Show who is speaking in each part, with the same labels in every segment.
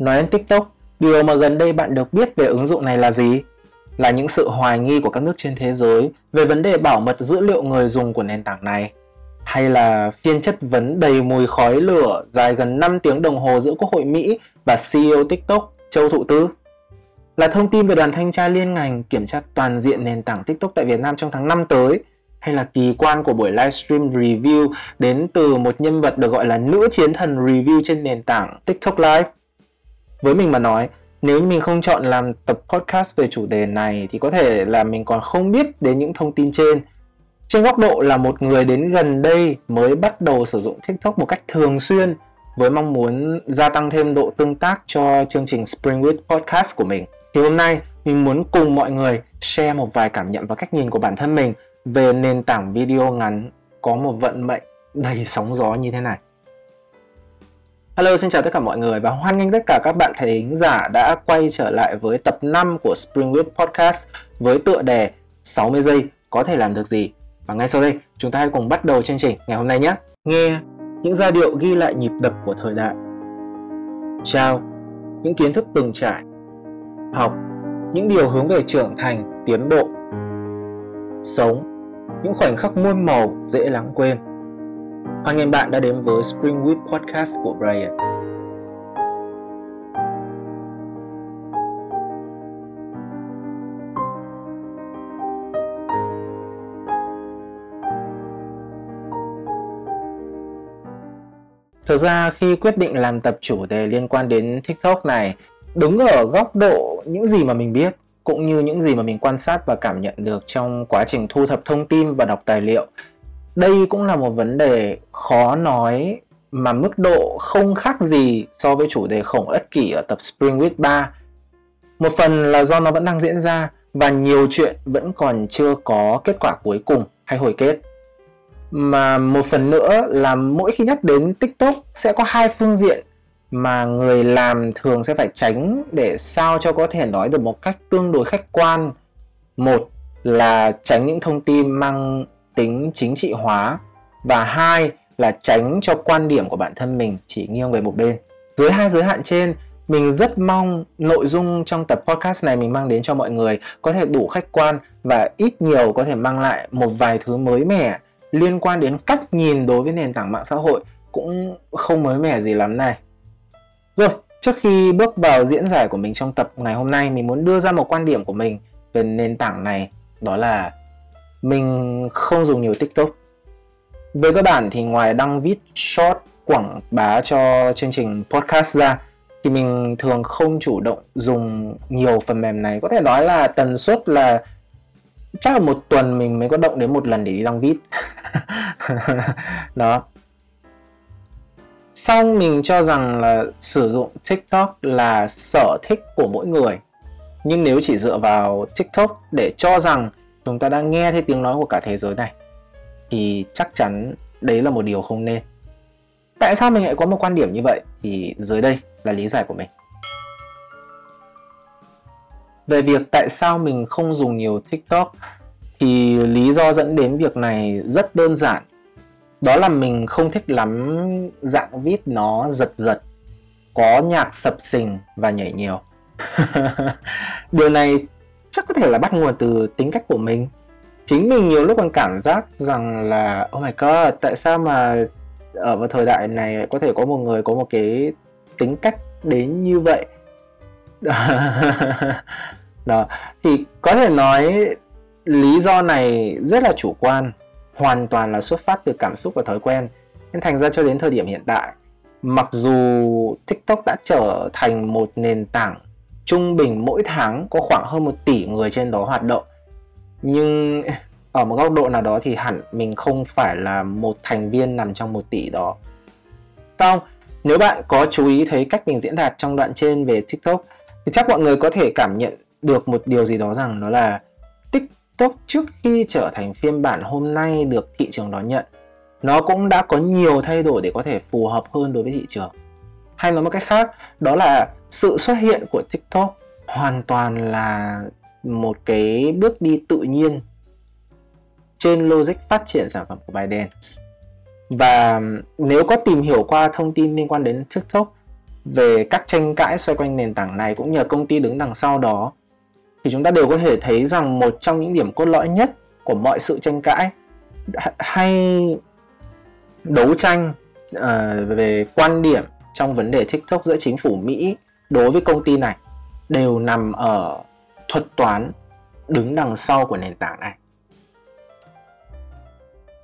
Speaker 1: Nói đến TikTok, điều mà gần đây bạn được biết về ứng dụng này là gì? Là những sự hoài nghi của các nước trên thế giới về vấn đề bảo mật dữ liệu người dùng của nền tảng này. Hay là phiên chất vấn đầy mùi khói lửa dài gần 5 tiếng đồng hồ giữa Quốc hội Mỹ và CEO TikTok Châu Thụ Tư? Là thông tin về đoàn thanh tra liên ngành kiểm tra toàn diện nền tảng TikTok tại Việt Nam trong tháng 5 tới hay là kỳ quan của buổi livestream review đến từ một nhân vật được gọi là nữ chiến thần review trên nền tảng TikTok Live. Với mình mà nói, nếu như mình không chọn làm tập podcast về chủ đề này thì có thể là mình còn không biết đến những thông tin trên. Trên góc độ là một người đến gần đây mới bắt đầu sử dụng TikTok một cách thường xuyên với mong muốn gia tăng thêm độ tương tác cho chương trình Spring Podcast của mình. Thì hôm nay mình muốn cùng mọi người share một vài cảm nhận và cách nhìn của bản thân mình về nền tảng video ngắn có một vận mệnh đầy sóng gió như thế này. Hello, xin chào tất cả mọi người và hoan nghênh tất cả các bạn thính giả đã quay trở lại với tập 5 của Spring Week Podcast với tựa đề 60 giây có thể làm được gì. Và ngay sau đây, chúng ta hãy cùng bắt đầu chương trình ngày hôm nay nhé. Nghe những giai điệu ghi lại nhịp đập của thời đại. Trao những kiến thức từng trải. Học những điều hướng về trưởng thành, tiến bộ. Sống những khoảnh khắc muôn màu dễ lãng quên. Hoan nghênh bạn đã đến với Spring Week Podcast của Brian. Thực ra khi quyết định làm tập chủ đề liên quan đến TikTok này, đứng ở góc độ những gì mà mình biết cũng như những gì mà mình quan sát và cảm nhận được trong quá trình thu thập thông tin và đọc tài liệu. Đây cũng là một vấn đề khó nói mà mức độ không khác gì so với chủ đề khổng ất kỷ ở tập Spring Week 3. Một phần là do nó vẫn đang diễn ra và nhiều chuyện vẫn còn chưa có kết quả cuối cùng hay hồi kết. Mà một phần nữa là mỗi khi nhắc đến TikTok sẽ có hai phương diện mà người làm thường sẽ phải tránh để sao cho có thể nói được một cách tương đối khách quan một là tránh những thông tin mang tính chính trị hóa. Và hai là tránh cho quan điểm của bản thân mình chỉ nghiêng về một bên. Dưới hai giới hạn trên mình rất mong nội dung trong tập podcast này mình mang đến cho mọi người có thể đủ khách quan và ít nhiều có thể mang lại một vài thứ mới mẻ liên quan đến cách nhìn đối với nền tảng mạng xã hội cũng không mới mẻ gì lắm này. Rồi, trước khi bước vào diễn giải của mình trong tập ngày hôm nay, mình muốn đưa ra một quan điểm của mình về nền tảng này, đó là mình không dùng nhiều TikTok. với cơ bản thì ngoài đăng viết short, quảng bá cho chương trình podcast ra, thì mình thường không chủ động dùng nhiều phần mềm này. Có thể nói là tần suất là chắc là một tuần mình mới có động đến một lần để đi đăng viết. Đó xong mình cho rằng là sử dụng tiktok là sở thích của mỗi người nhưng nếu chỉ dựa vào tiktok để cho rằng chúng ta đang nghe thấy tiếng nói của cả thế giới này. Thì chắc chắn đấy là một điều không nên. Tại sao mình lại có một quan điểm như vậy? Thì dưới đây là lý giải của mình. Về việc tại sao mình không dùng nhiều tiktok thì lý do dẫn đến việc này rất đơn giản. Đó là mình không thích lắm dạng vít nó giật giật, có nhạc sập sình và nhảy nhiều. Điều này chắc có thể là bắt nguồn từ tính cách của mình. Chính mình nhiều lúc còn cảm giác rằng là oh my god, tại sao mà ở vào thời đại này có thể có một người có một cái tính cách đến như vậy? Đó, thì có thể nói lý do này rất là chủ quan, hoàn toàn là xuất phát từ cảm xúc và thói quen. Nên thành ra cho đến thời điểm hiện tại, mặc dù tiktok đã trở thành một nền tảng trung bình mỗi tháng có khoảng hơn một tỷ người trên đó hoạt động. Nhưng ở một góc độ nào đó thì hẳn mình không phải là một thành viên nằm trong một tỷ đó. Xong nếu bạn có chú ý thấy cách mình diễn đạt trong đoạn trên về tiktok thì chắc mọi người có thể cảm nhận được một điều gì đó rằng đó là TikTok trước khi trở thành phiên bản hôm nay được thị trường đón nhận, nó cũng đã có nhiều thay đổi để có thể phù hợp hơn đối với thị trường. Hay nói một cách khác, đó là sự xuất hiện của TikTok hoàn toàn là một cái bước đi tự nhiên trên logic phát triển sản phẩm của Binance Và nếu có tìm hiểu qua thông tin liên quan đến TikTok về các tranh cãi xoay quanh nền tảng này cũng như công ty đứng đằng sau đó thì chúng ta đều có thể thấy rằng một trong những điểm cốt lõi nhất của mọi sự tranh cãi hay đấu tranh uh, về quan điểm trong vấn đề TikTok giữa chính phủ Mỹ đối với công ty này đều nằm ở thuật toán đứng đằng sau của nền tảng này.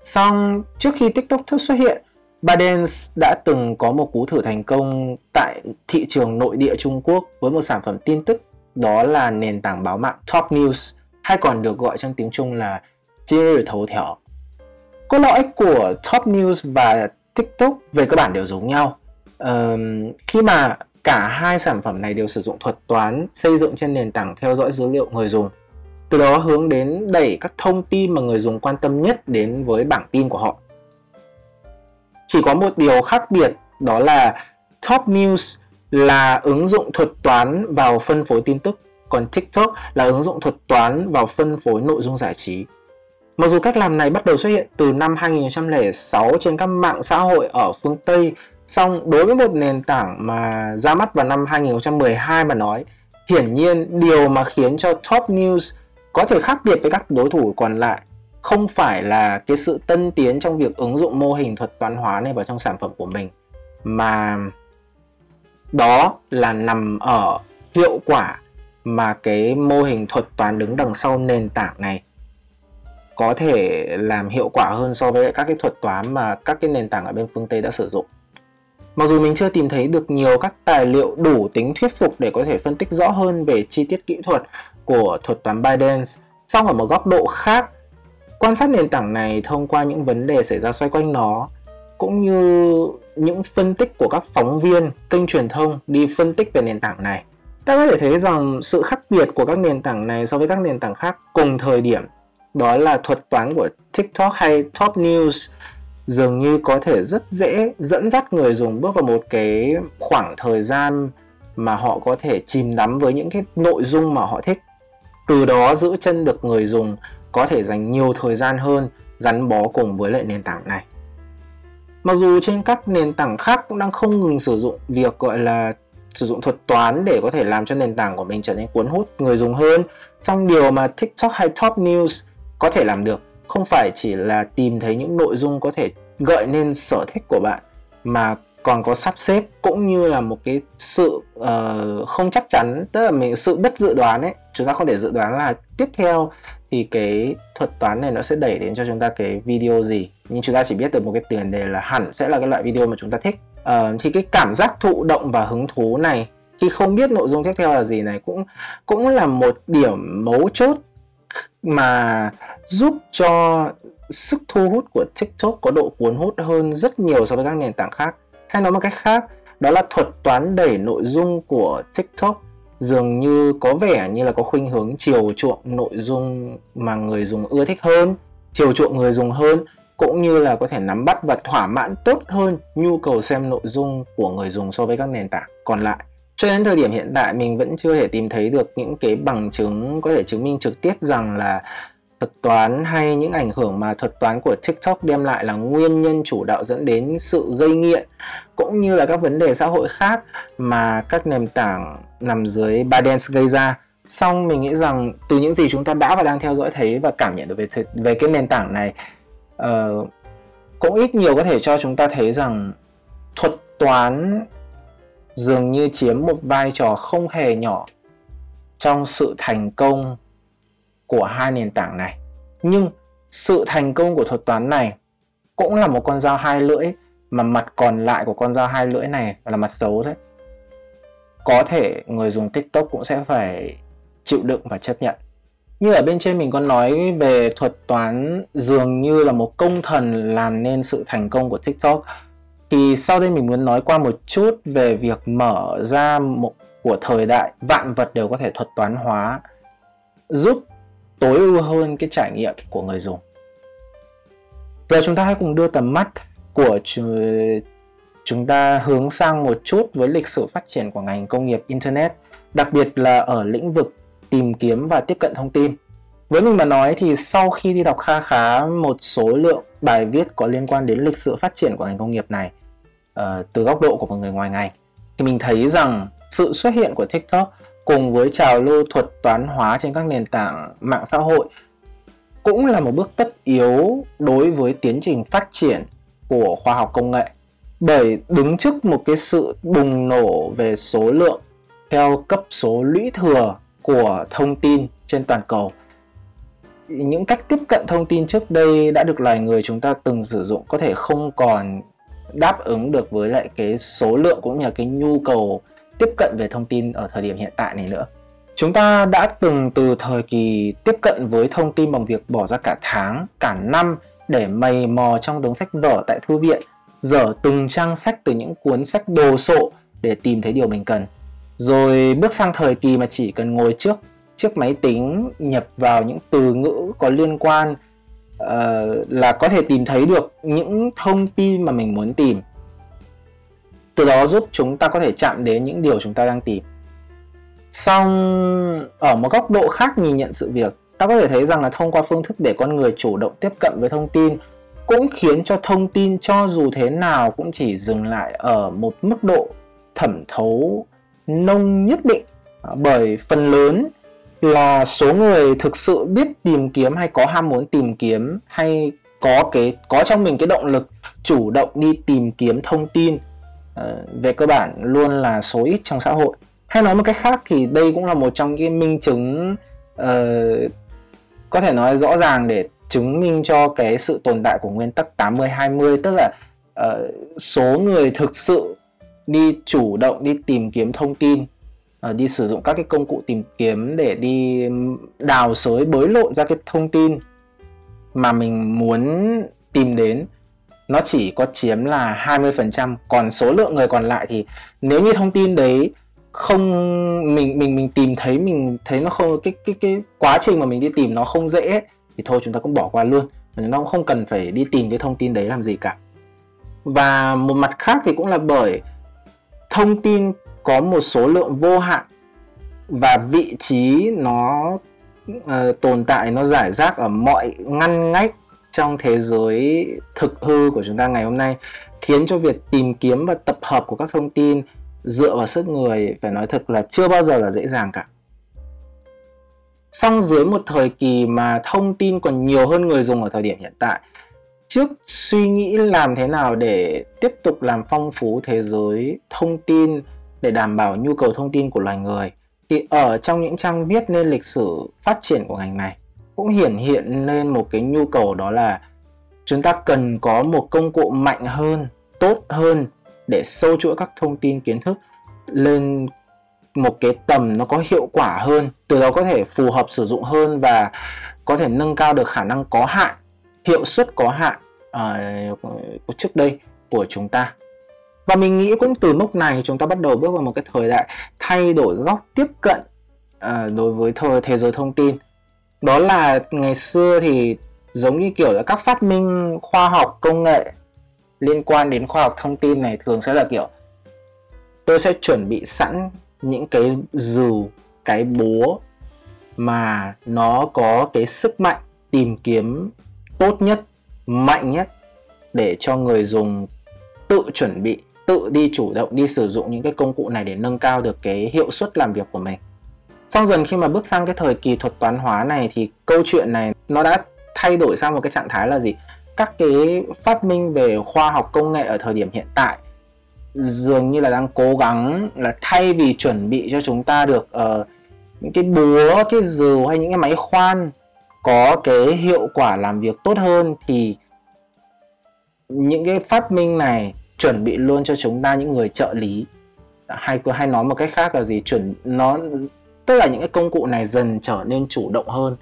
Speaker 1: Song trước khi TikTok thức xuất hiện, Biden đã từng có một cú thử thành công tại thị trường nội địa Trung Quốc với một sản phẩm tin tức đó là nền tảng báo mạng Top News hay còn được gọi trong tiếng Trung là Jiu Thấu Thẻo. Cốt lõi của Top News và TikTok về cơ bản đều giống nhau. Um, khi mà cả hai sản phẩm này đều sử dụng thuật toán xây dựng trên nền tảng theo dõi dữ liệu người dùng từ đó hướng đến đẩy các thông tin mà người dùng quan tâm nhất đến với bảng tin của họ. Chỉ có một điều khác biệt đó là Top News là ứng dụng thuật toán vào phân phối tin tức còn TikTok là ứng dụng thuật toán vào phân phối nội dung giải trí. Mặc dù cách làm này bắt đầu xuất hiện từ năm 2006 trên các mạng xã hội ở phương Tây, xong đối với một nền tảng mà ra mắt vào năm 2012 mà nói, hiển nhiên điều mà khiến cho Top News có thể khác biệt với các đối thủ còn lại không phải là cái sự tân tiến trong việc ứng dụng mô hình thuật toán hóa này vào trong sản phẩm của mình mà đó là nằm ở hiệu quả mà cái mô hình thuật toán đứng đằng sau nền tảng này có thể làm hiệu quả hơn so với các cái thuật toán mà các cái nền tảng ở bên phương Tây đã sử dụng. Mặc dù mình chưa tìm thấy được nhiều các tài liệu đủ tính thuyết phục để có thể phân tích rõ hơn về chi tiết kỹ thuật của thuật toán Biden's, song ở một góc độ khác, quan sát nền tảng này thông qua những vấn đề xảy ra xoay quanh nó, cũng như những phân tích của các phóng viên, kênh truyền thông đi phân tích về nền tảng này. Ta có thể thấy rằng sự khác biệt của các nền tảng này so với các nền tảng khác cùng thời điểm đó là thuật toán của TikTok hay Top News dường như có thể rất dễ dẫn dắt người dùng bước vào một cái khoảng thời gian mà họ có thể chìm đắm với những cái nội dung mà họ thích. Từ đó giữ chân được người dùng có thể dành nhiều thời gian hơn gắn bó cùng với lại nền tảng này. Mặc dù trên các nền tảng khác cũng đang không ngừng sử dụng việc gọi là sử dụng thuật toán để có thể làm cho nền tảng của mình trở nên cuốn hút người dùng hơn, trong điều mà TikTok hay Top News có thể làm được không phải chỉ là tìm thấy những nội dung có thể gợi nên sở thích của bạn mà còn có sắp xếp cũng như là một cái sự uh, không chắc chắn tức là mình sự bất dự đoán ấy chúng ta không thể dự đoán là tiếp theo thì cái thuật toán này nó sẽ đẩy đến cho chúng ta cái video gì. Nhưng chúng ta chỉ biết được một cái tiền đề là hẳn sẽ là cái loại video mà chúng ta thích. Uh, thì cái cảm giác thụ động và hứng thú này khi không biết nội dung tiếp theo là gì này cũng cũng là một điểm mấu chốt mà giúp cho sức thu hút của TikTok có độ cuốn hút hơn rất nhiều so với các nền tảng khác. Hay nói một cách khác, đó là thuật toán đẩy nội dung của TikTok dường như có vẻ như là có khuynh hướng chiều chuộng nội dung mà người dùng ưa thích hơn, chiều chuộng người dùng hơn cũng như là có thể nắm bắt và thỏa mãn tốt hơn nhu cầu xem nội dung của người dùng so với các nền tảng còn lại. Cho đến thời điểm hiện tại mình vẫn chưa thể tìm thấy được những cái bằng chứng có thể chứng minh trực tiếp rằng là thuật toán hay những ảnh hưởng mà thuật toán của TikTok đem lại là nguyên nhân chủ đạo dẫn đến sự gây nghiện cũng như là các vấn đề xã hội khác mà các nền tảng nằm dưới ByteDance gây ra. Song mình nghĩ rằng từ những gì chúng ta đã và đang theo dõi thấy và cảm nhận được về về cái nền tảng này uh, cũng ít nhiều có thể cho chúng ta thấy rằng thuật toán dường như chiếm một vai trò không hề nhỏ trong sự thành công của hai nền tảng này. Nhưng sự thành công của thuật toán này cũng là một con dao hai lưỡi, mà mặt còn lại của con dao hai lưỡi này là mặt xấu đấy. Có thể người dùng TikTok cũng sẽ phải chịu đựng và chấp nhận. Như ở bên trên mình có nói về thuật toán dường như là một công thần làm nên sự thành công của TikTok, thì sau đây mình muốn nói qua một chút về việc mở ra một, của thời đại vạn vật đều có thể thuật toán hóa, giúp tối ưu hơn cái trải nghiệm của người dùng. Giờ chúng ta hãy cùng đưa tầm mắt của chúng ta hướng sang một chút với lịch sử phát triển của ngành công nghiệp internet, đặc biệt là ở lĩnh vực tìm kiếm và tiếp cận thông tin. Với mình mà nói thì sau khi đi đọc kha khá một số lượng bài viết có liên quan đến lịch sử phát triển của ngành công nghiệp này uh, từ góc độ của một người ngoài ngành thì mình thấy rằng sự xuất hiện của TikTok cùng với trào lưu thuật toán hóa trên các nền tảng mạng xã hội, cũng là một bước tất yếu đối với tiến trình phát triển của khoa học công nghệ. Bởi đứng trước một cái sự bùng nổ về số lượng theo cấp số lũy thừa của thông tin trên toàn cầu. Những cách tiếp cận thông tin trước đây đã được loài người chúng ta từng sử dụng có thể không còn đáp ứng được với lại cái số lượng cũng như là cái nhu cầu tiếp cận về thông tin ở thời điểm hiện tại này nữa. Chúng ta đã từng từ thời kỳ tiếp cận với thông tin bằng việc bỏ ra cả tháng cả năm để mày mò trong đống sách vở tại thư viện dở từng trang sách từ những cuốn sách đồ sộ để tìm thấy điều mình cần. Rồi bước sang thời kỳ mà chỉ cần ngồi trước chiếc máy tính nhập vào những từ ngữ có liên quan uh, là có thể tìm thấy được những thông tin mà mình muốn tìm từ đó giúp chúng ta có thể chạm đến những điều chúng ta đang tìm. Xong ở một góc độ khác nhìn nhận sự việc, ta có thể thấy rằng là thông qua phương thức để con người chủ động tiếp cận với thông tin cũng khiến cho thông tin cho dù thế nào cũng chỉ dừng lại ở một mức độ thẩm thấu nông nhất định. À, bởi phần lớn là số người thực sự biết tìm kiếm hay có ham muốn tìm kiếm hay có cái có trong mình cái động lực chủ động đi tìm kiếm thông tin Ờ, về cơ bản luôn là số ít trong xã hội. Hay nói một cách khác thì đây cũng là một trong những minh chứng uh, có thể nói rõ ràng để chứng minh cho cái sự tồn tại của nguyên tắc 80 20 tức là uh, số người thực sự đi chủ động đi tìm kiếm thông tin uh, đi sử dụng các cái công cụ tìm kiếm để đi đào sới bới lộn ra cái thông tin mà mình muốn tìm đến nó chỉ có chiếm là 20% còn số lượng người còn lại thì nếu như thông tin đấy không mình mình mình tìm thấy mình thấy nó không cái cái cái quá trình mà mình đi tìm nó không dễ thì thôi chúng ta cũng bỏ qua luôn. Chúng ta cũng không cần phải đi tìm cái thông tin đấy làm gì cả. Và một mặt khác thì cũng là bởi thông tin có một số lượng vô hạn và vị trí nó uh, tồn tại nó giải rác ở mọi ngăn ngách trong thế giới thực hư của chúng ta ngày hôm nay khiến cho việc tìm kiếm và tập hợp của các thông tin dựa vào sức người, phải nói thật là chưa bao giờ là dễ dàng cả. Song dưới một thời kỳ mà thông tin còn nhiều hơn người dùng ở thời điểm hiện tại, trước suy nghĩ làm thế nào để tiếp tục làm phong phú thế giới thông tin để đảm bảo nhu cầu thông tin của loài người thì ở trong những trang viết nên lịch sử phát triển của ngành này cũng hiển hiện lên một cái nhu cầu đó là chúng ta cần có một công cụ mạnh hơn tốt hơn để sâu chuỗi các thông tin kiến thức lên một cái tầm nó có hiệu quả hơn từ đó có thể phù hợp sử dụng hơn và có thể nâng cao được khả năng có hạn hiệu suất có hạn uh, trước đây của chúng ta. Và mình nghĩ cũng từ mốc này chúng ta bắt đầu bước vào một cái thời đại thay đổi góc tiếp cận uh, đối với thời thế giới thông tin đó là ngày xưa thì giống như kiểu là các phát minh khoa học công nghệ liên quan đến khoa học thông tin này thường sẽ là kiểu, tôi sẽ chuẩn bị sẵn những cái dù, cái búa mà nó có cái sức mạnh tìm kiếm tốt nhất, mạnh nhất để cho người dùng tự chuẩn bị, tự đi chủ động đi sử dụng những cái công cụ này để nâng cao được cái hiệu suất làm việc của mình sau dần khi mà bước sang cái thời kỳ thuật toán hóa này thì câu chuyện này nó đã thay đổi sang một cái trạng thái là gì? Các cái phát minh về khoa học công nghệ ở thời điểm hiện tại dường như là đang cố gắng là thay vì chuẩn bị cho chúng ta được uh, những cái búa cái rìu hay những cái máy khoan có cái hiệu quả làm việc tốt hơn thì những cái phát minh này chuẩn bị luôn cho chúng ta những người trợ lý. Hay hay nói một cách khác là gì? Chuẩn nó tức là những cái công cụ này dần trở nên chủ động hơn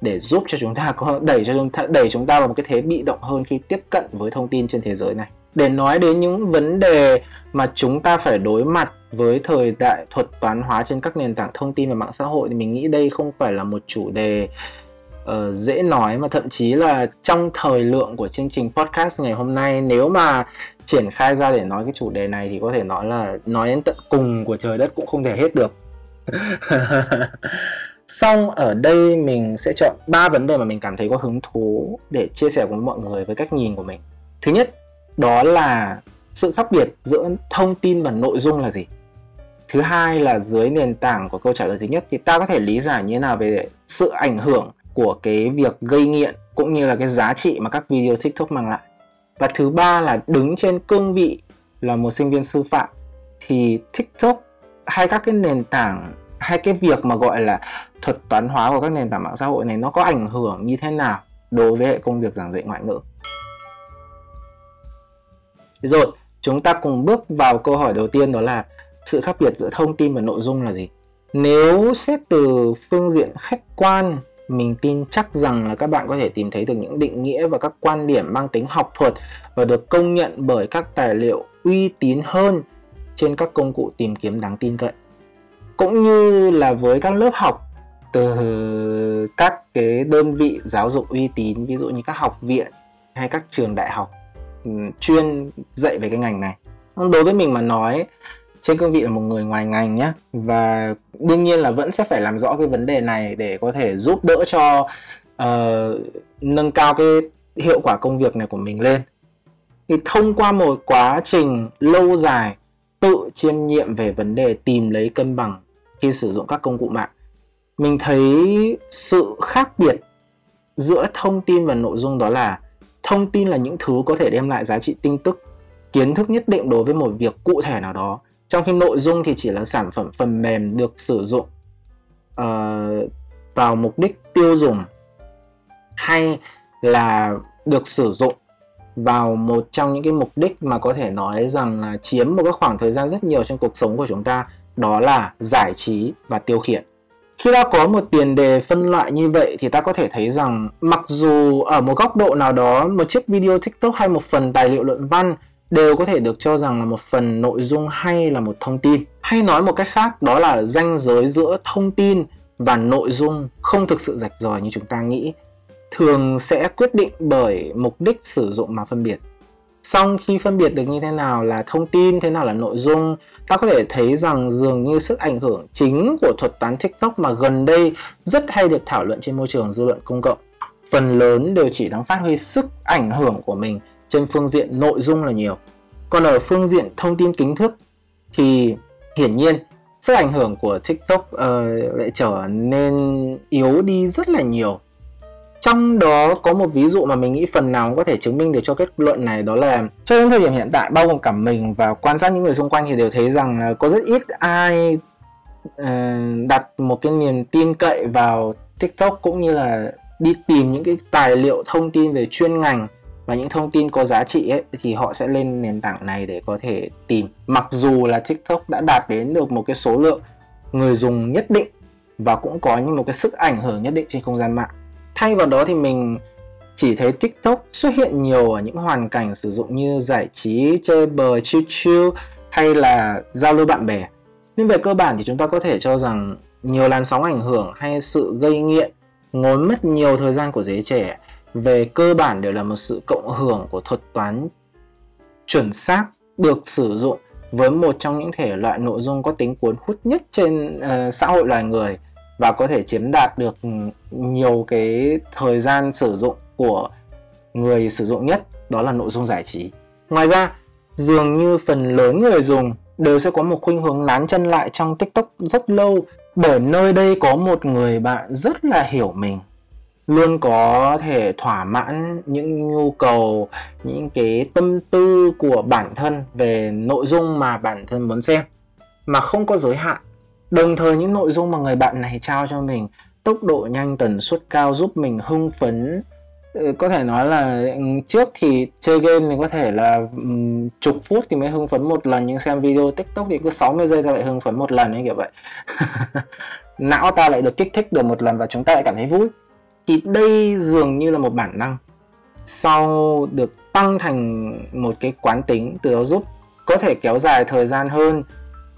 Speaker 1: để giúp cho chúng ta có đẩy cho chúng ta đẩy chúng ta vào một cái thế bị động hơn khi tiếp cận với thông tin trên thế giới này. Để nói đến những vấn đề mà chúng ta phải đối mặt với thời đại thuật toán hóa trên các nền tảng thông tin và mạng xã hội thì mình nghĩ đây không phải là một chủ đề uh, dễ nói mà thậm chí là trong thời lượng của chương trình podcast ngày hôm nay nếu mà triển khai ra để nói cái chủ đề này thì có thể nói là nói đến tận cùng của trời đất cũng không thể hết được. Xong ở đây mình sẽ chọn ba vấn đề mà mình cảm thấy có hứng thú để chia sẻ với mọi người với cách nhìn của mình. Thứ nhất, đó là sự khác biệt giữa thông tin và nội dung là gì thứ hai là dưới nền tảng của câu trả lời thứ nhất thì ta có thể lý giải như thế nào về sự ảnh hưởng của cái việc gây nghiện cũng như là cái giá trị mà các video tiktok mang lại và thứ ba là đứng trên cương vị là một sinh viên sư phạm thì tiktok hay các cái nền tảng, hay cái việc mà gọi là thuật toán hóa của các nền tảng mạng xã hội này nó có ảnh hưởng như thế nào đối với hệ công việc giảng dạy ngoại ngữ? Rồi, chúng ta cùng bước vào câu hỏi đầu tiên đó là sự khác biệt giữa thông tin và nội dung là gì? Nếu xét từ phương diện khách quan, mình tin chắc rằng là các bạn có thể tìm thấy được những định nghĩa và các quan điểm mang tính học thuật và được công nhận bởi các tài liệu uy tín hơn trên các công cụ tìm kiếm đáng tin cậy. Cũng như là với các lớp học từ các cái đơn vị giáo dục uy tín ví dụ như các học viện hay các trường đại học ừ, chuyên dạy về cái ngành này. Đối với mình mà nói trên cương vị là một người ngoài ngành nhé và đương nhiên là vẫn sẽ phải làm rõ cái vấn đề này để có thể giúp đỡ cho uh, nâng cao cái hiệu quả công việc này của mình lên. Thì thông qua một quá trình lâu dài chiêm nghiệm về vấn đề tìm lấy cân bằng khi sử dụng các công cụ mạng. Mình thấy sự khác biệt giữa thông tin và nội dung đó là thông tin là những thứ có thể đem lại giá trị tin tức kiến thức nhất định đối với một việc cụ thể nào đó. Trong khi nội dung thì chỉ là sản phẩm phần mềm được sử dụng uh, vào mục đích tiêu dùng hay là được sử dụng vào một trong những cái mục đích mà có thể nói rằng là chiếm một cái khoảng thời gian rất nhiều trong cuộc sống của chúng ta, đó là giải trí và tiêu khiển. Khi đã có một tiền đề phân loại như vậy thì ta có thể thấy rằng mặc dù ở một góc độ nào đó, một chiếc video tiktok hay một phần tài liệu luận văn đều có thể được cho rằng là một phần nội dung hay là một thông tin. Hay nói một cách khác, đó là ranh giới giữa thông tin và nội dung không thực sự rạch ròi như chúng ta nghĩ thường sẽ quyết định bởi mục đích sử dụng mà phân biệt Xong khi phân biệt được như thế nào là thông tin, thế nào là nội dung, ta có thể thấy rằng dường như sức ảnh hưởng chính của thuật toán TikTok mà gần đây rất hay được thảo luận trên môi trường dư luận công cộng. Phần lớn đều chỉ đang phát huy sức ảnh hưởng của mình trên phương diện nội dung là nhiều. Còn ở phương diện thông tin kiến thức thì hiển nhiên sức ảnh hưởng của TikTok uh, lại trở nên yếu đi rất là nhiều trong đó có một ví dụ mà mình nghĩ phần nào cũng có thể chứng minh được cho kết luận này đó là cho đến thời điểm hiện tại bao gồm cả mình và quan sát những người xung quanh thì đều thấy rằng là có rất ít ai uh, đặt một cái niềm tin cậy vào tiktok cũng như là đi tìm những cái tài liệu thông tin về chuyên ngành và những thông tin có giá trị ấy thì họ sẽ lên nền tảng này để có thể tìm. Mặc dù là tiktok đã đạt đến được một cái số lượng người dùng nhất định và cũng có những một cái sức ảnh hưởng nhất định trên không gian mạng thay vào đó thì mình chỉ thấy tiktok xuất hiện nhiều ở những hoàn cảnh sử dụng như giải trí chơi bời chill chill hay là giao lưu bạn bè. Nhưng về cơ bản thì chúng ta có thể cho rằng nhiều làn sóng ảnh hưởng hay sự gây nghiện ngốn mất nhiều thời gian của giới trẻ về cơ bản đều là một sự cộng hưởng của thuật toán chuẩn xác được sử dụng với một trong những thể loại nội dung có tính cuốn hút nhất trên uh, xã hội loài người và có thể chiếm đạt được nhiều cái thời gian sử dụng của người sử dụng nhất, đó là nội dung giải trí. Ngoài ra, dường như phần lớn người dùng đều sẽ có một khuynh hướng nán chân lại trong tiktok rất lâu, bởi nơi đây có một người bạn rất là hiểu mình, luôn có thể thỏa mãn những nhu cầu, những cái tâm tư của bản thân về nội dung mà bản thân muốn xem, mà không có giới hạn. Đồng thời những nội dung mà người bạn này trao cho mình tốc độ nhanh tần suất cao giúp mình hưng phấn. Ừ, có thể nói là ừ, trước thì chơi game thì có thể là um, chục phút thì mới hưng phấn một lần nhưng xem video tiktok thì cứ 60 giây ta lại hưng phấn một lần ấy kiểu vậy. Não ta lại được kích thích được một lần và chúng ta lại cảm thấy vui. Thì đây dường như là một bản năng. Sau được tăng thành một cái quán tính từ đó giúp có thể kéo dài thời gian hơn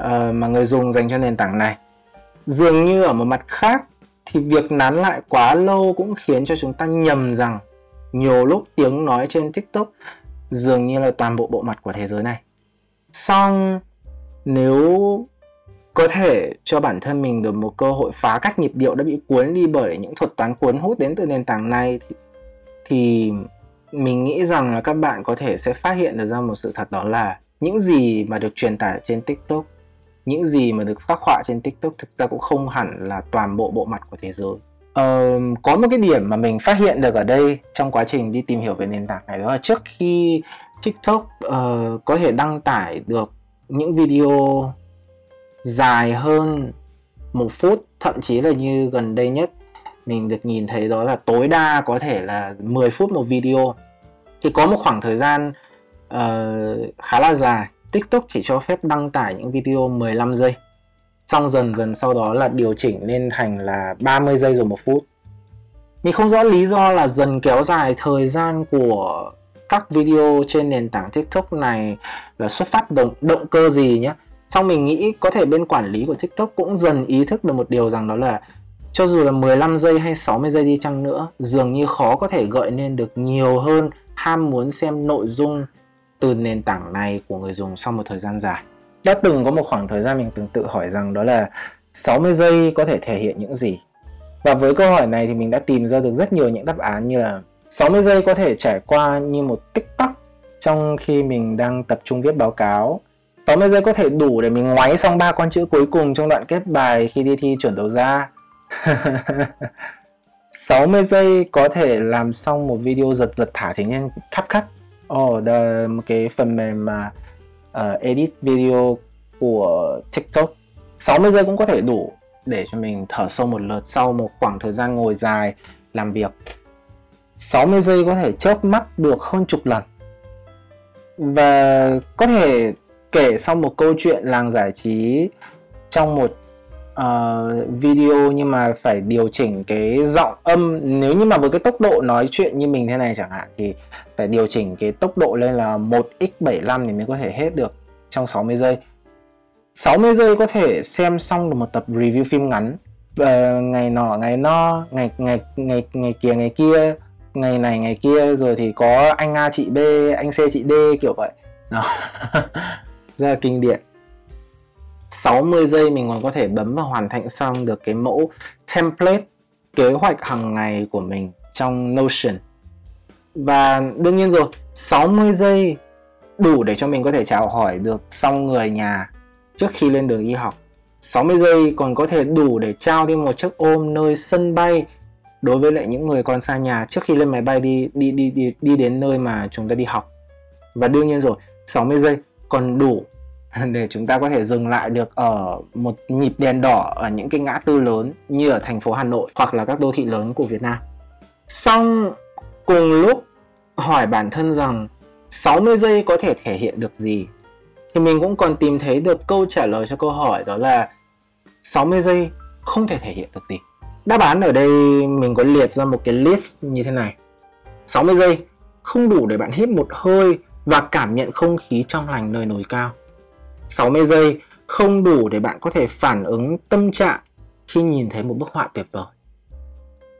Speaker 1: uh, mà người dùng dành cho nền tảng này. Dường như ở một mặt khác thì việc nán lại quá lâu cũng khiến cho chúng ta nhầm rằng nhiều lúc tiếng nói trên tiktok dường như là toàn bộ bộ mặt của thế giới này. Song nếu có thể cho bản thân mình được một cơ hội phá cách nhịp điệu đã bị cuốn đi bởi những thuật toán cuốn hút đến từ nền tảng này thì, thì mình nghĩ rằng là các bạn có thể sẽ phát hiện được ra một sự thật đó là những gì mà được truyền tải trên TikTok, những gì mà được khắc họa trên TikTok thực ra cũng không hẳn là toàn bộ bộ mặt của thế giới. Uh, có một cái điểm mà mình phát hiện được ở đây trong quá trình đi tìm hiểu về nền tảng này đó là trước khi TikTok uh, có thể đăng tải được những video dài hơn một phút thậm chí là như gần đây nhất mình được nhìn thấy đó là tối đa có thể là 10 phút một video thì có một khoảng thời gian uh, khá là dài TikTok chỉ cho phép đăng tải những video 15 giây. Xong dần dần sau đó là điều chỉnh lên thành là 30 giây rồi một phút. Mình không rõ lý do là dần kéo dài thời gian của các video trên nền tảng TikTok này là xuất phát động động cơ gì nhé xong mình nghĩ có thể bên quản lý của TikTok cũng dần ý thức được một điều rằng đó là cho dù là 15 giây hay 60 giây đi chăng nữa, dường như khó có thể gợi nên được nhiều hơn ham muốn xem nội dung từ nền tảng này của người dùng sau một thời gian dài. Đã từng có một khoảng thời gian mình từng tự hỏi rằng đó là 60 giây có thể thể hiện những gì? Và với câu hỏi này thì mình đã tìm ra được rất nhiều những đáp án như là 60 giây có thể trải qua như một tích tắc trong khi mình đang tập trung viết báo cáo 60 giây có thể đủ để mình ngoáy xong ba con chữ cuối cùng trong đoạn kết bài khi đi thi chuẩn đầu ra 60 giây có thể làm xong một video giật giật thả thế nhân khắp cắt Ồ, oh, một cái phần mềm mà uh, edit video của TikTok. 60 giây cũng có thể đủ để cho mình thở sâu một lượt sau một khoảng thời gian ngồi dài làm việc. 60 giây có thể chớp mắt được hơn chục lần. Và có thể kể xong một câu chuyện làng giải trí trong một uh, video nhưng mà phải điều chỉnh cái giọng âm. Nếu như mà với cái tốc độ nói chuyện như mình thế này chẳng hạn thì phải điều chỉnh cái tốc độ lên là 1x75 thì mới có thể hết được trong 60 giây. 60 giây có thể xem xong được một tập review phim ngắn. Uh, ngày nọ ngày no ngày ngày ngày ngày kia ngày kia ngày này ngày kia rồi thì có anh A chị B anh C chị D kiểu vậy. Đó. Rất là kinh điển. 60 giây mình còn có thể bấm và hoàn thành xong được cái mẫu template kế hoạch hàng ngày của mình trong Notion. Và đương nhiên rồi 60 giây đủ để cho mình có thể chào hỏi được xong người nhà trước khi lên đường đi học. 60 giây còn có thể đủ để trao đi một chiếc ôm nơi sân bay đối với lại những người còn xa nhà trước khi lên máy bay đi đi đi đi đi đến nơi mà chúng ta đi học. Và đương nhiên rồi 60 giây còn đủ để chúng ta có thể dừng lại được ở một nhịp đèn đỏ ở những cái ngã tư lớn như ở thành phố Hà Nội hoặc là các đô thị lớn của Việt Nam. Xong, cùng lúc hỏi bản thân rằng 60 giây có thể thể hiện được gì thì mình cũng còn tìm thấy được câu trả lời cho câu hỏi đó là 60 giây không thể thể hiện được gì. Đáp án ở đây mình có liệt ra một cái list như thế này. 60 giây không đủ để bạn hít một hơi và cảm nhận không khí trong lành nơi núi cao. 60 giây không đủ để bạn có thể phản ứng tâm trạng khi nhìn thấy một bức họa tuyệt vời.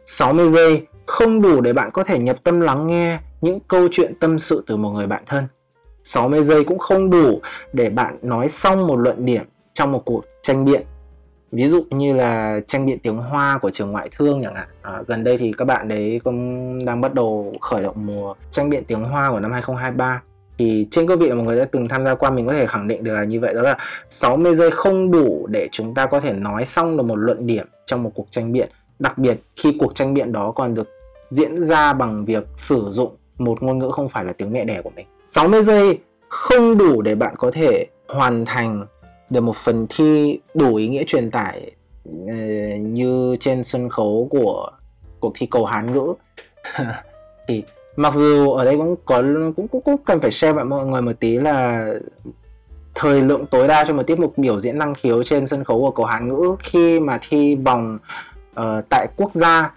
Speaker 1: 60 giây không đủ để bạn có thể nhập tâm lắng nghe những câu chuyện tâm sự từ một người bạn thân. 60 giây cũng không đủ để bạn nói xong một luận điểm trong một cuộc tranh biện. Ví dụ như là tranh biện tiếng Hoa của trường ngoại thương chẳng hạn. À, gần đây thì các bạn đấy cũng đang bắt đầu khởi động mùa tranh biện tiếng Hoa của năm 2023 thì trên cơ vị mà người đã từng tham gia qua mình có thể khẳng định được là như vậy. Đó là 60 giây không đủ để chúng ta có thể nói xong được một luận điểm trong một cuộc tranh biện. Đặc biệt khi cuộc tranh biện đó còn được diễn ra bằng việc sử dụng một ngôn ngữ không phải là tiếng mẹ đẻ của mình. 60 giây không đủ để bạn có thể hoàn thành được một phần thi đủ ý nghĩa truyền tải uh, như trên sân khấu của cuộc thi cầu Hán ngữ. Thì mặc dù ở đây cũng có cũng cũng, cũng cần phải share với mọi người một tí là thời lượng tối đa cho một tiết mục biểu diễn năng khiếu trên sân khấu của cầu Hán ngữ khi mà thi vòng uh, tại quốc gia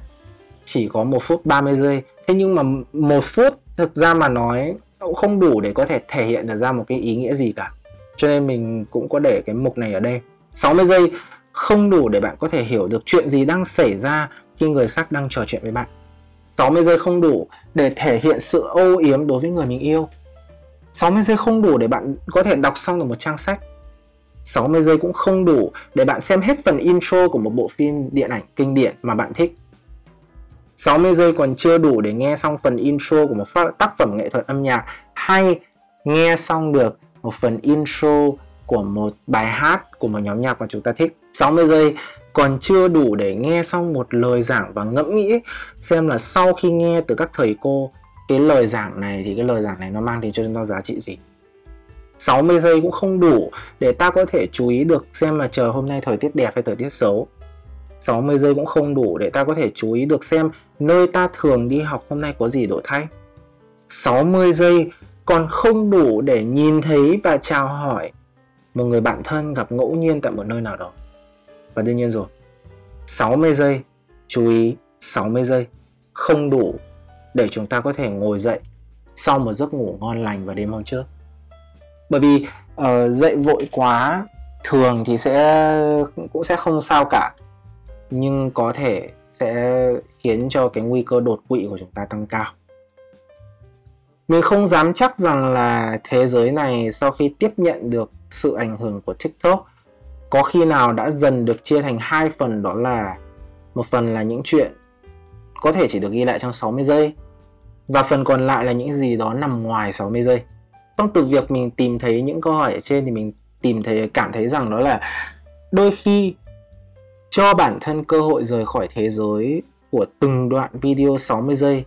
Speaker 1: chỉ có một phút 30 giây. Thế nhưng mà một phút thực ra mà nói cũng không đủ để có thể thể hiện được ra một cái ý nghĩa gì cả. Cho nên mình cũng có để cái mục này ở đây. 60 giây không đủ để bạn có thể hiểu được chuyện gì đang xảy ra khi người khác đang trò chuyện với bạn. 60 giây không đủ để thể hiện sự âu yếm đối với người mình yêu. 60 giây không đủ để bạn có thể đọc xong được một trang sách. 60 giây cũng không đủ để bạn xem hết phần intro của một bộ phim điện ảnh kinh điển mà bạn thích. 60 giây còn chưa đủ để nghe xong phần intro của một tác phẩm nghệ thuật âm nhạc hay nghe xong được một phần intro của một bài hát của một nhóm nhạc mà chúng ta thích. 60 giây còn chưa đủ để nghe xong một lời giảng và ngẫm nghĩ, xem là sau khi nghe từ các thầy cô, cái lời giảng này thì cái lời giảng này nó mang đến cho chúng ta giá trị gì? 60 giây cũng không đủ để ta có thể chú ý được xem là trời hôm nay thời tiết đẹp hay thời tiết xấu. 60 giây cũng không đủ để ta có thể chú ý được xem nơi ta thường đi học hôm nay có gì đổi thay. 60 giây còn không đủ để nhìn thấy và chào hỏi một người bạn thân gặp ngẫu nhiên tại một nơi nào đó. Và đương nhiên rồi, 60 giây, chú ý 60 giây không đủ để chúng ta có thể ngồi dậy sau một giấc ngủ ngon lành vào đêm hôm trước. Bởi vì uh, dậy vội quá thường thì sẽ cũng sẽ không sao cả nhưng có thể sẽ khiến cho cái nguy cơ đột quỵ của chúng ta tăng cao mình không dám chắc rằng là thế giới này sau khi tiếp nhận được sự ảnh hưởng của tiktok có khi nào đã dần được chia thành hai phần đó là một phần là những chuyện có thể chỉ được ghi lại trong 60 giây và phần còn lại là những gì đó nằm ngoài 60 giây. Trong từ việc mình tìm thấy những câu hỏi ở trên thì mình tìm thấy, cảm thấy rằng đó là đôi khi cho bản thân cơ hội rời khỏi thế giới của từng đoạn video 60 giây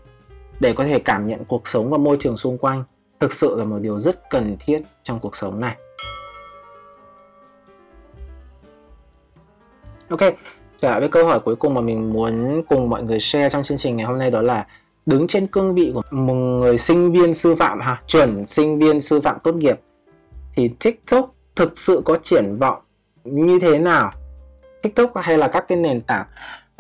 Speaker 1: để có thể cảm nhận cuộc sống và môi trường xung quanh thực sự là một điều rất cần thiết trong cuộc sống này. Ok, trở lại với câu hỏi cuối cùng mà mình muốn cùng mọi người share trong chương trình ngày hôm nay đó là đứng trên cương vị của một người sinh viên sư phạm ha, chuẩn sinh viên sư phạm tốt nghiệp thì TikTok thực sự có triển vọng như thế nào? Tiktok hay là các cái nền tảng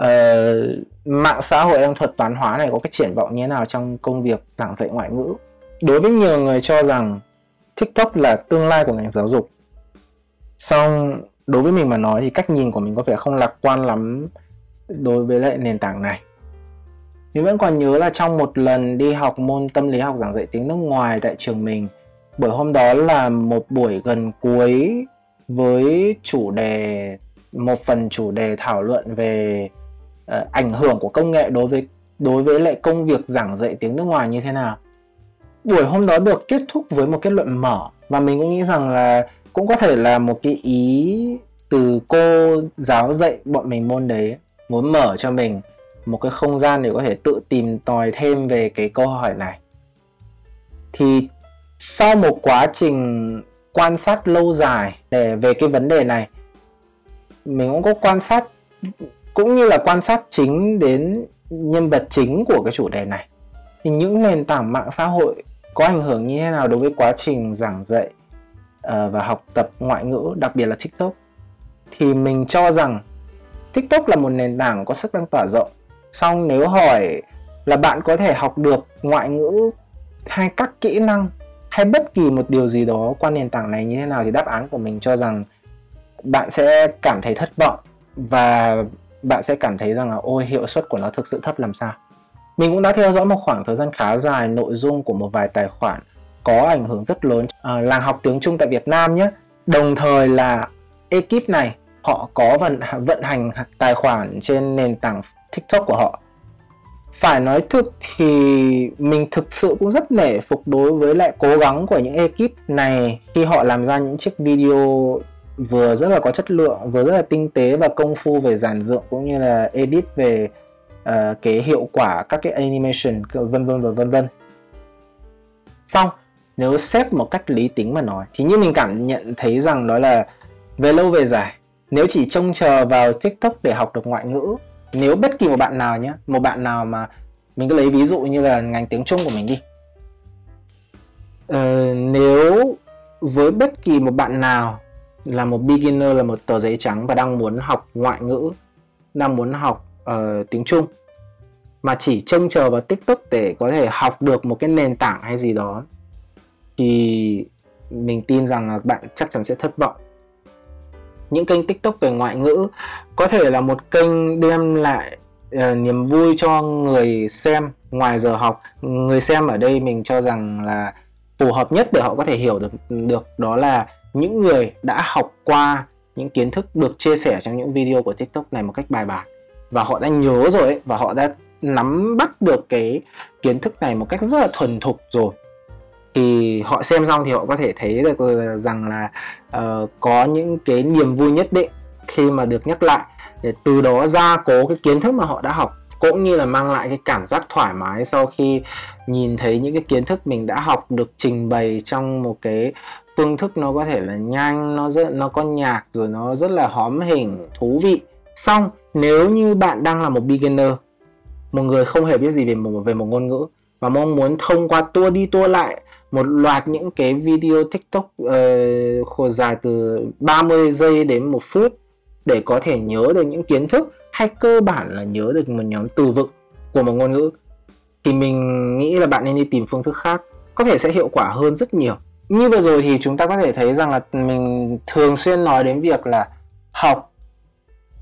Speaker 1: uh, mạng xã hội đang thuật toán hóa này có cái triển vọng như thế nào trong công việc giảng dạy ngoại ngữ? Đối với nhiều người cho rằng tiktok là tương lai của ngành giáo dục. Song đối với mình mà nói thì cách nhìn của mình có vẻ không lạc quan lắm đối với lại nền tảng này. Mình vẫn còn nhớ là trong một lần đi học môn tâm lý học giảng dạy tiếng nước ngoài tại trường mình buổi hôm đó là một buổi gần cuối với chủ đề một phần chủ đề thảo luận về uh, ảnh hưởng của công nghệ đối với đối với lại công việc giảng dạy tiếng nước ngoài như thế nào. Buổi hôm đó được kết thúc với một kết luận mở và mình cũng nghĩ rằng là cũng có thể là một cái ý từ cô giáo dạy bọn mình môn đấy, muốn mở cho mình một cái không gian để có thể tự tìm tòi thêm về cái câu hỏi này. Thì sau một quá trình quan sát lâu dài để về cái vấn đề này, mình cũng có quan sát, cũng như là quan sát chính đến nhân vật chính của cái chủ đề này. Thì những nền tảng mạng xã hội có ảnh hưởng như thế nào đối với quá trình giảng dạy? Ờ, và học tập ngoại ngữ, đặc biệt là tiktok, thì mình cho rằng tiktok là một nền tảng có sức lan tỏa rộng. Xong nếu hỏi là bạn có thể học được ngoại ngữ hay các kỹ năng hay bất kỳ một điều gì đó qua nền tảng này như thế nào thì đáp án của mình cho rằng bạn sẽ cảm thấy thất vọng và bạn sẽ cảm thấy rằng là, ôi, hiệu suất của nó thực sự thấp làm sao? Mình cũng đã theo dõi một khoảng thời gian khá dài nội dung của một vài tài khoản có ảnh hưởng rất lớn à, làng học tiếng Trung tại Việt Nam nhé. Đồng thời là ekip này họ có vận vận hành tài khoản trên nền tảng TikTok của họ. Phải nói thực thì mình thực sự cũng rất nể phục đối với lại cố gắng của những ekip này khi họ làm ra những chiếc video vừa rất là có chất lượng vừa rất là tinh tế và công phu về giản dựng cũng như là edit về uh, cái hiệu quả các cái animation vân vân và vân vân. Xong nếu xếp một cách lý tính mà nói thì như mình cảm nhận thấy rằng đó là về lâu về dài nếu chỉ trông chờ vào tiktok để học được ngoại ngữ nếu bất kỳ một bạn nào nhé một bạn nào mà mình cứ lấy ví dụ như là ngành tiếng trung của mình đi. Ờ, nếu với bất kỳ một bạn nào là một beginner là một tờ giấy trắng và đang muốn học ngoại ngữ đang muốn học uh, tiếng Trung mà chỉ trông chờ vào TikTok để có thể học được một cái nền tảng hay gì đó thì mình tin rằng là bạn chắc chắn sẽ thất vọng. Những kênh TikTok về ngoại ngữ có thể là một kênh đem lại uh, niềm vui cho người xem ngoài giờ học. Người xem ở đây mình cho rằng là phù hợp nhất để họ có thể hiểu được được đó là những người đã học qua những kiến thức được chia sẻ trong những video của TikTok này một cách bài bản. Và họ đã nhớ rồi ấy, và họ đã nắm bắt được cái kiến thức này một cách rất là thuần thục rồi thì họ xem xong thì họ có thể thấy được ờ, rằng là uh, có những cái niềm vui nhất định khi mà được nhắc lại. Để từ đó gia cố cái kiến thức mà họ đã học cũng như là mang lại cái cảm giác thoải mái sau khi nhìn thấy những cái kiến thức mình đã học được trình bày trong một cái phương thức nó có thể là nhanh nó rất nó có nhạc rồi nó rất là hóm hình thú vị. Xong nếu như bạn đang là một beginner một người không hề biết gì về một về một ngôn ngữ và mong muốn thông qua tua đi tua lại một loạt những cái video TikTok uh, dài từ 30 giây đến một phút để có thể nhớ được những kiến thức hay cơ bản là nhớ được một nhóm từ vựng của một ngôn ngữ. Thì mình nghĩ là bạn nên đi tìm phương thức khác có thể sẽ hiệu quả hơn rất nhiều. Như vừa rồi thì chúng ta có thể thấy rằng là mình thường xuyên nói đến việc là học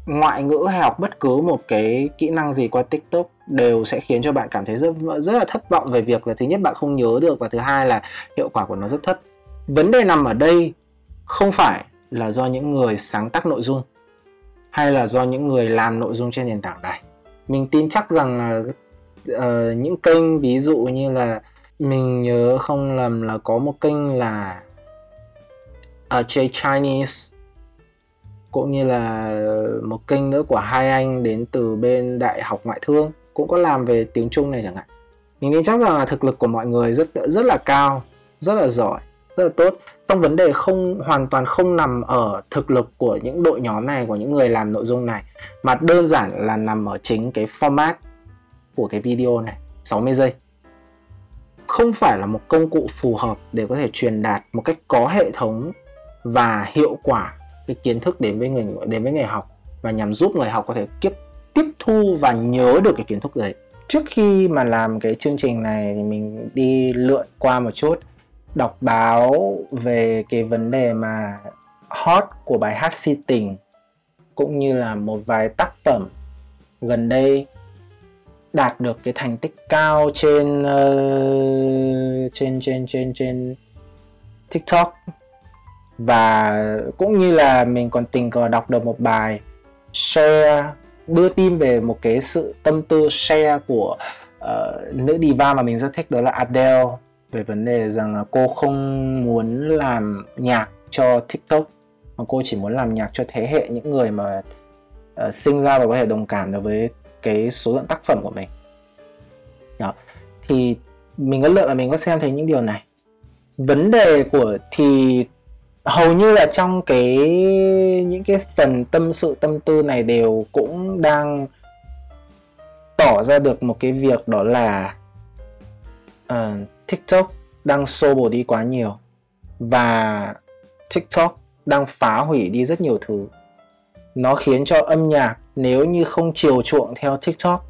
Speaker 1: ngoại ngữ hay học bất cứ một cái kỹ năng gì qua TikTok đều sẽ khiến cho bạn cảm thấy rất rất là thất vọng về việc là thứ nhất bạn không nhớ được và thứ hai là hiệu quả của nó rất thấp. Vấn đề nằm ở đây không phải là do những người sáng tác nội dung hay là do những người làm nội dung trên nền tảng này. Mình tin chắc rằng là uh, những kênh ví dụ như là mình nhớ không lầm là có một kênh là ờ, uh, J Chinese cũng như là một kênh nữa của hai anh đến từ bên đại học ngoại thương, cũng có làm về tiếng Trung này chẳng hạn. Mình tin chắc rằng là thực lực của mọi người rất rất là cao, rất là giỏi, rất là tốt. Trong vấn đề không, hoàn toàn không nằm ở thực lực của những đội nhóm này, của những người làm nội dung này, mà đơn giản là nằm ở chính cái format của cái video này 60 giây. Không phải là một công cụ phù hợp để có thể truyền đạt một cách có hệ thống và hiệu quả cái kiến thức đến với người đến với người học và nhằm giúp người học có thể tiếp tiếp thu và nhớ được cái kiến thức đấy. Trước khi mà làm cái chương trình này thì mình đi lượn qua một chút đọc báo về cái vấn đề mà hot của bài hát si tình cũng như là một vài tác phẩm gần đây đạt được cái thành tích cao trên uh, trên trên trên trên TikTok và cũng như là mình còn tình cờ đọc được một bài share đưa tin về một cái sự tâm tư share của uh, nữ diva mà mình rất thích đó là Adele về vấn đề rằng là cô không muốn làm nhạc cho TikTok mà cô chỉ muốn làm nhạc cho thế hệ những người mà uh, sinh ra và có thể đồng cảm được với cái số lượng tác phẩm của mình. Đó. Thì mình có lợi và mình có xem thấy những điều này. Vấn đề của thì hầu như là trong cái những cái phần tâm sự tâm tư này đều cũng đang tỏ ra được một cái việc đó là uh, TikTok đang xô bồ đi quá nhiều và TikTok đang phá hủy đi rất nhiều thứ. Nó khiến cho âm nhạc nếu như không chiều chuộng theo TikTok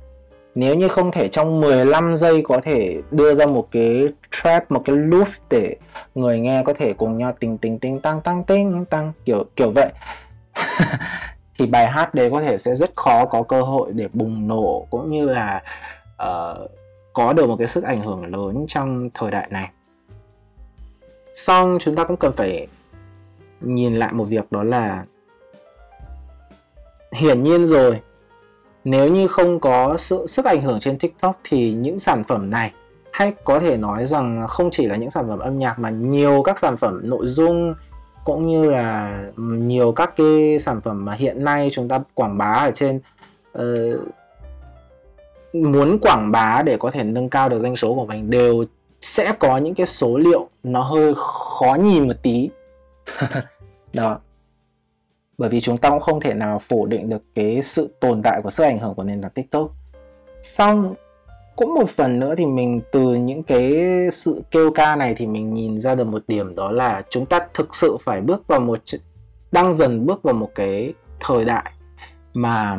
Speaker 1: nếu như không thể trong 15 giây có thể đưa ra một cái trap một cái loop để người nghe có thể cùng nhau tình tình tình tăng tăng tinh tăng kiểu kiểu vậy. Thì bài hát đấy có thể sẽ rất khó có cơ hội để bùng nổ cũng như là uh, có được một cái sức ảnh hưởng lớn trong thời đại này. Xong chúng ta cũng cần phải nhìn lại một việc đó là hiển nhiên rồi nếu như không có sự sức ảnh hưởng trên tiktok thì những sản phẩm này hay có thể nói rằng không chỉ là những sản phẩm âm nhạc mà nhiều các sản phẩm nội dung cũng như là nhiều các cái sản phẩm mà hiện nay chúng ta quảng bá ở trên uh, muốn quảng bá để có thể nâng cao được doanh số của mình đều sẽ có những cái số liệu nó hơi khó nhìn một tí. Đó bởi vì chúng ta cũng không thể nào phủ định được cái sự tồn tại của sức ảnh hưởng của nền tảng tiktok. Xong, cũng một phần nữa thì mình từ những cái sự kêu ca này thì mình nhìn ra được một điểm đó là chúng ta thực sự phải bước vào một đang dần bước vào một cái thời đại mà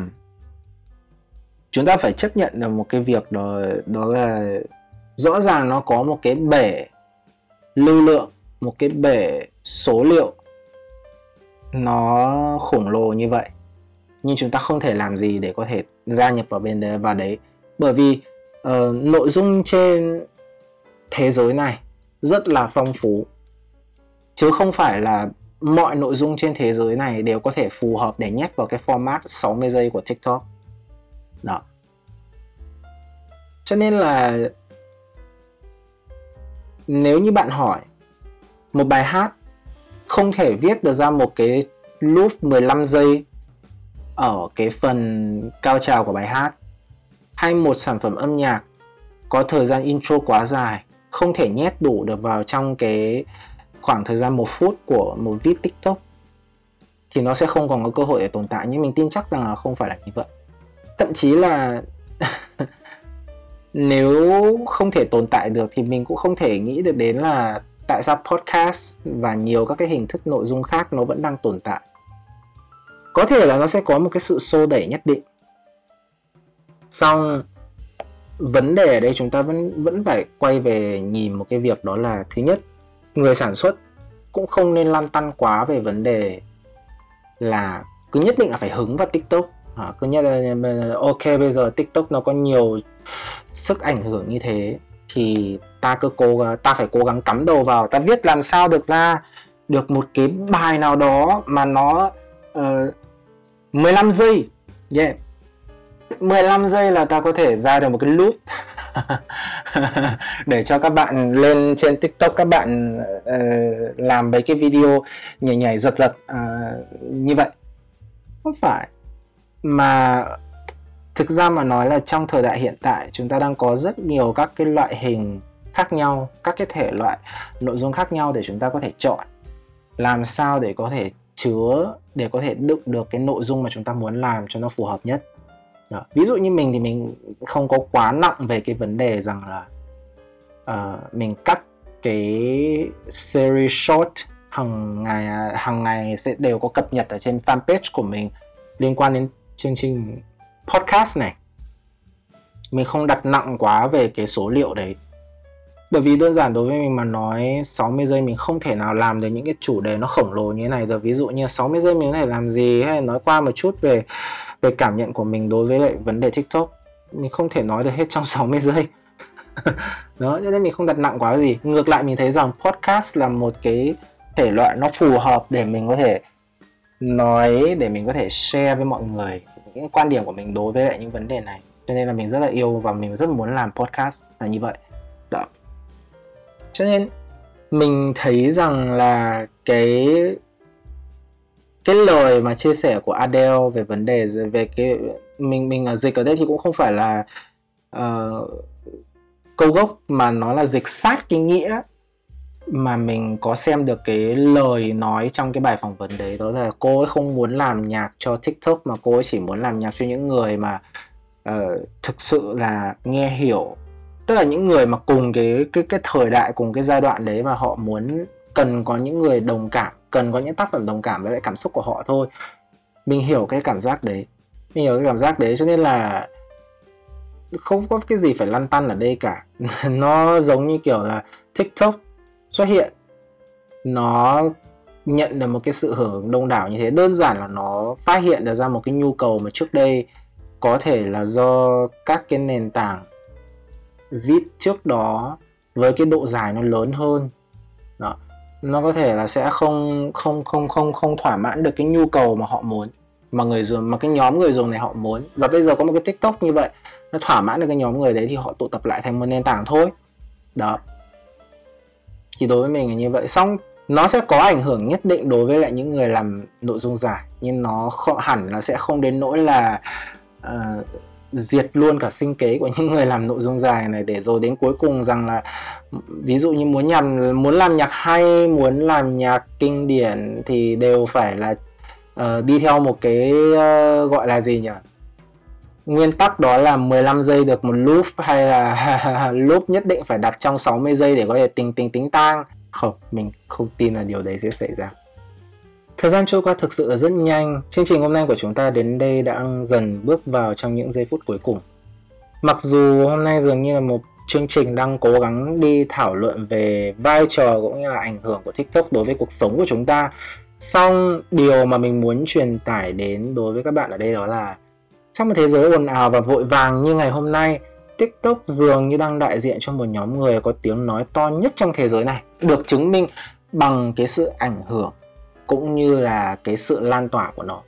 Speaker 1: chúng ta phải chấp nhận được một cái việc đó đó là rõ ràng nó có một cái bể lưu lượng, một cái bể số liệu nó khổng lồ như vậy nhưng chúng ta không thể làm gì để có thể gia nhập vào bên đấy vào đấy bởi vì uh, nội dung trên thế giới này rất là phong phú chứ không phải là mọi nội dung trên thế giới này đều có thể phù hợp để nhét vào cái format 60 giây của TikTok. Đó. cho nên là nếu như bạn hỏi một bài hát không thể viết được ra một cái loop 15 giây ở cái phần cao trào của bài hát, hay một sản phẩm âm nhạc có thời gian intro quá dài, không thể nhét đủ được vào trong cái khoảng thời gian một phút của một viết tiktok, thì nó sẽ không còn có cơ hội để tồn tại. Nhưng mình tin chắc rằng là không phải là như vậy. Thậm chí là nếu không thể tồn tại được thì mình cũng không thể nghĩ được đến là tại sao podcast và nhiều các cái hình thức nội dung khác nó vẫn đang tồn tại? Có thể là nó sẽ có một cái sự xô đẩy nhất định. Xong vấn đề ở đây chúng ta vẫn vẫn phải quay về nhìn một cái việc đó là thứ nhất người sản xuất cũng không nên lăn tăn quá về vấn đề là cứ nhất định là phải hứng vào tiktok. À, cứ nhất là ok bây giờ tiktok nó có nhiều sức ảnh hưởng như thế thì ta cứ cố ta phải cố gắng cắm đầu vào. Ta viết làm sao được ra được một cái bài nào đó mà nó ờ, uh, 15 giây. Yeah. 15 giây là ta có thể ra được một cái loop. Để cho các bạn lên trên tiktok các bạn uh, làm mấy cái video nhảy nhảy giật giật uh, như vậy. Không phải. Mà thực ra mà nói là trong thời đại hiện tại chúng ta đang có rất nhiều các cái loại hình khác nhau các cái thể loại nội dung khác nhau để chúng ta có thể chọn làm sao để có thể chứa để có thể đựng được cái nội dung mà chúng ta muốn làm cho nó phù hợp nhất đó. ví dụ như mình thì mình không có quá nặng về cái vấn đề rằng là uh, mình cắt cái series short hàng ngày hàng ngày sẽ đều có cập nhật ở trên fanpage của mình liên quan đến chương trình podcast này. Mình không đặt nặng quá về cái số liệu đấy. Bởi vì đơn giản đối với mình mà nói 60 giây mình không thể nào làm được những cái chủ đề nó khổng lồ như thế này được. Ví dụ như 60 giây mình có thể làm gì, hay nói qua một chút về về cảm nhận của mình đối với lại vấn đề TikTok. Mình không thể nói được hết trong 60 giây. Đó, cho nên mình không đặt nặng quá gì. Ngược lại mình thấy rằng podcast là một cái thể loại nó phù hợp để mình có thể nói, để mình có thể share với mọi người những quan điểm của mình đối với lại những vấn đề này. Cho nên là mình rất là yêu và mình rất muốn làm podcast là như vậy. Đó cho nên mình thấy rằng là cái cái lời mà chia sẻ của Adele về vấn đề về cái mình mình ở dịch ở đây thì cũng không phải là uh, câu gốc mà nó là dịch sát cái nghĩa mà mình có xem được cái lời nói trong cái bài phỏng vấn đấy đó là cô ấy không muốn làm nhạc cho TikTok mà cô ấy chỉ muốn làm nhạc cho những người mà uh, thực sự là nghe hiểu. Tức là những người mà cùng cái cái cái thời đại cùng cái giai đoạn đấy và họ muốn cần có những người đồng cảm cần có những tác phẩm đồng cảm với lại cảm xúc của họ thôi. Mình hiểu cái cảm giác đấy. Mình hiểu cái cảm giác đấy cho nên là không có cái gì phải lăn tăn ở đây cả. Nó giống như kiểu là tiktok xuất hiện, nó nhận được một cái sự hưởng đông đảo như thế. Đơn giản là nó phát hiện ra một cái nhu cầu mà trước đây có thể là do các cái nền tảng viết trước đó với cái độ dài nó lớn hơn. Đó. Nó có thể là sẽ không không không không không thỏa mãn được cái nhu cầu mà họ muốn, mà người dùng, mà cái nhóm người dùng này họ muốn. Và bây giờ có một cái tiktok như vậy, nó thỏa mãn được cái nhóm người đấy thì họ tụ tập lại thành một nền tảng thôi. Đó thì đối với mình là như vậy. Xong nó sẽ có ảnh hưởng nhất định đối với lại những người làm nội dung dài nhưng nó không, hẳn là sẽ không đến nỗi là uh, diệt luôn cả sinh kế của những người làm nội dung dài này để rồi đến cuối cùng rằng là ví dụ như muốn nhằm muốn làm nhạc hay muốn làm nhạc kinh điển thì đều phải là uh, đi theo một cái uh, gọi là gì nhỉ? Nguyên tắc đó là 15 giây được một loop hay là loop nhất định phải đặt trong 60 giây để có thể tính tính tính tang? Không mình không tin là điều đấy sẽ xảy ra. Thời gian trôi qua thực sự là rất nhanh, chương trình hôm nay của chúng ta đến đây đã dần bước vào trong những giây phút cuối cùng. Mặc dù hôm nay dường như là một chương trình đang cố gắng đi thảo luận về vai trò cũng như là ảnh hưởng của TikTok đối với cuộc sống của chúng ta, song điều mà mình muốn truyền tải đến đối với các bạn ở đây đó là trong một thế giới ồn ào và vội vàng như ngày hôm nay, TikTok dường như đang đại diện cho một nhóm người có tiếng nói to nhất trong thế giới này, được chứng minh bằng cái sự ảnh hưởng cũng như là cái sự lan tỏa của nó.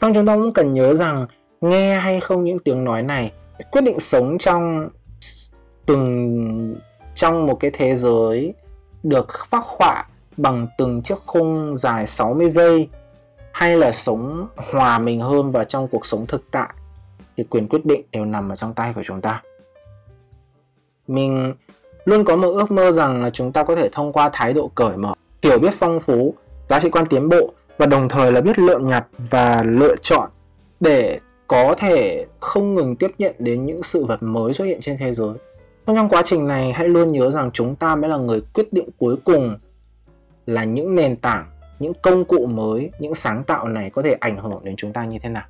Speaker 1: Xong chúng ta cũng cần nhớ rằng nghe hay không những tiếng nói này quyết định sống trong từng trong một cái thế giới được phác họa bằng từng chiếc khung dài 60 giây hay là sống hòa mình hơn vào trong cuộc sống thực tại thì quyền quyết định đều nằm ở trong tay của chúng ta. Mình luôn có một ước mơ rằng là chúng ta có thể thông qua thái độ cởi mở, hiểu biết phong phú, giá trị quan tiến bộ và đồng thời là biết lựa nhặt và lựa chọn để có thể không ngừng tiếp nhận đến những sự vật mới xuất hiện trên thế giới. Trong quá trình này hãy luôn nhớ rằng chúng ta mới là người quyết định cuối cùng là những nền tảng, những công cụ mới, những sáng tạo này có thể ảnh hưởng đến chúng ta như thế nào.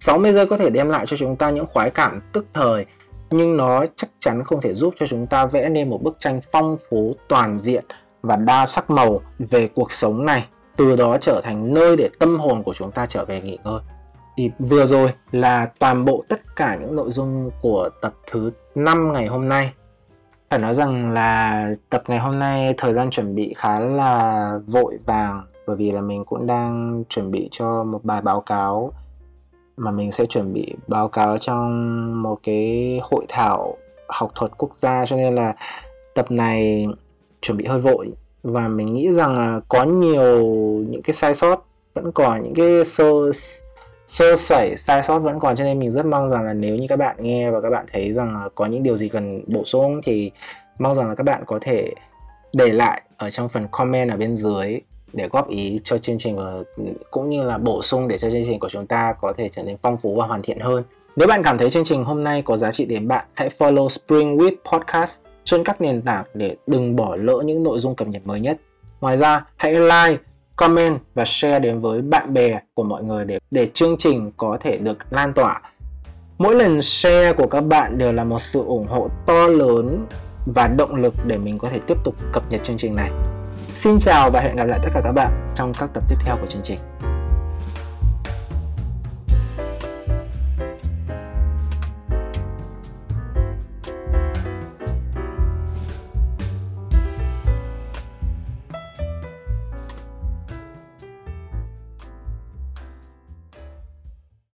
Speaker 1: 60 giây có thể đem lại cho chúng ta những khoái cảm tức thời nhưng nó chắc chắn không thể giúp cho chúng ta vẽ nên một bức tranh phong phú, toàn diện và đa sắc màu về cuộc sống này từ đó trở thành nơi để tâm hồn của chúng ta trở về nghỉ ngơi thì vừa rồi là toàn bộ tất cả những nội dung của tập thứ 5 ngày hôm nay phải nói rằng là tập ngày hôm nay thời gian chuẩn bị khá là vội vàng, bởi vì là mình cũng đang chuẩn bị cho một bài báo cáo mà mình sẽ chuẩn bị báo cáo trong một cái hội thảo học thuật quốc gia, cho nên là tập này chuẩn bị hơi vội. Và mình nghĩ rằng là có nhiều những cái sai sót, vẫn còn những cái sơ sơ sẩy sai sót vẫn còn cho nên mình rất mong rằng là nếu như các bạn nghe và các bạn thấy rằng là có những điều gì cần bổ sung thì mong rằng là các bạn có thể để lại ở trong phần comment ở bên dưới để góp ý cho chương trình của, cũng như là bổ sung để cho chương trình của chúng ta có thể trở nên phong phú và hoàn thiện hơn. Nếu bạn cảm thấy chương trình hôm nay có giá trị đến bạn, hãy follow Spring With Podcast trên các nền tảng để đừng bỏ lỡ những nội dung cập nhật mới nhất. Ngoài ra, hãy like, comment và share đến với bạn bè của mọi người để để chương trình có thể được lan tỏa. Mỗi lần share của các bạn đều là một sự ủng hộ to lớn và động lực để mình có thể tiếp tục cập nhật chương trình này. Xin chào và hẹn gặp lại tất cả các bạn trong các tập tiếp theo của chương trình.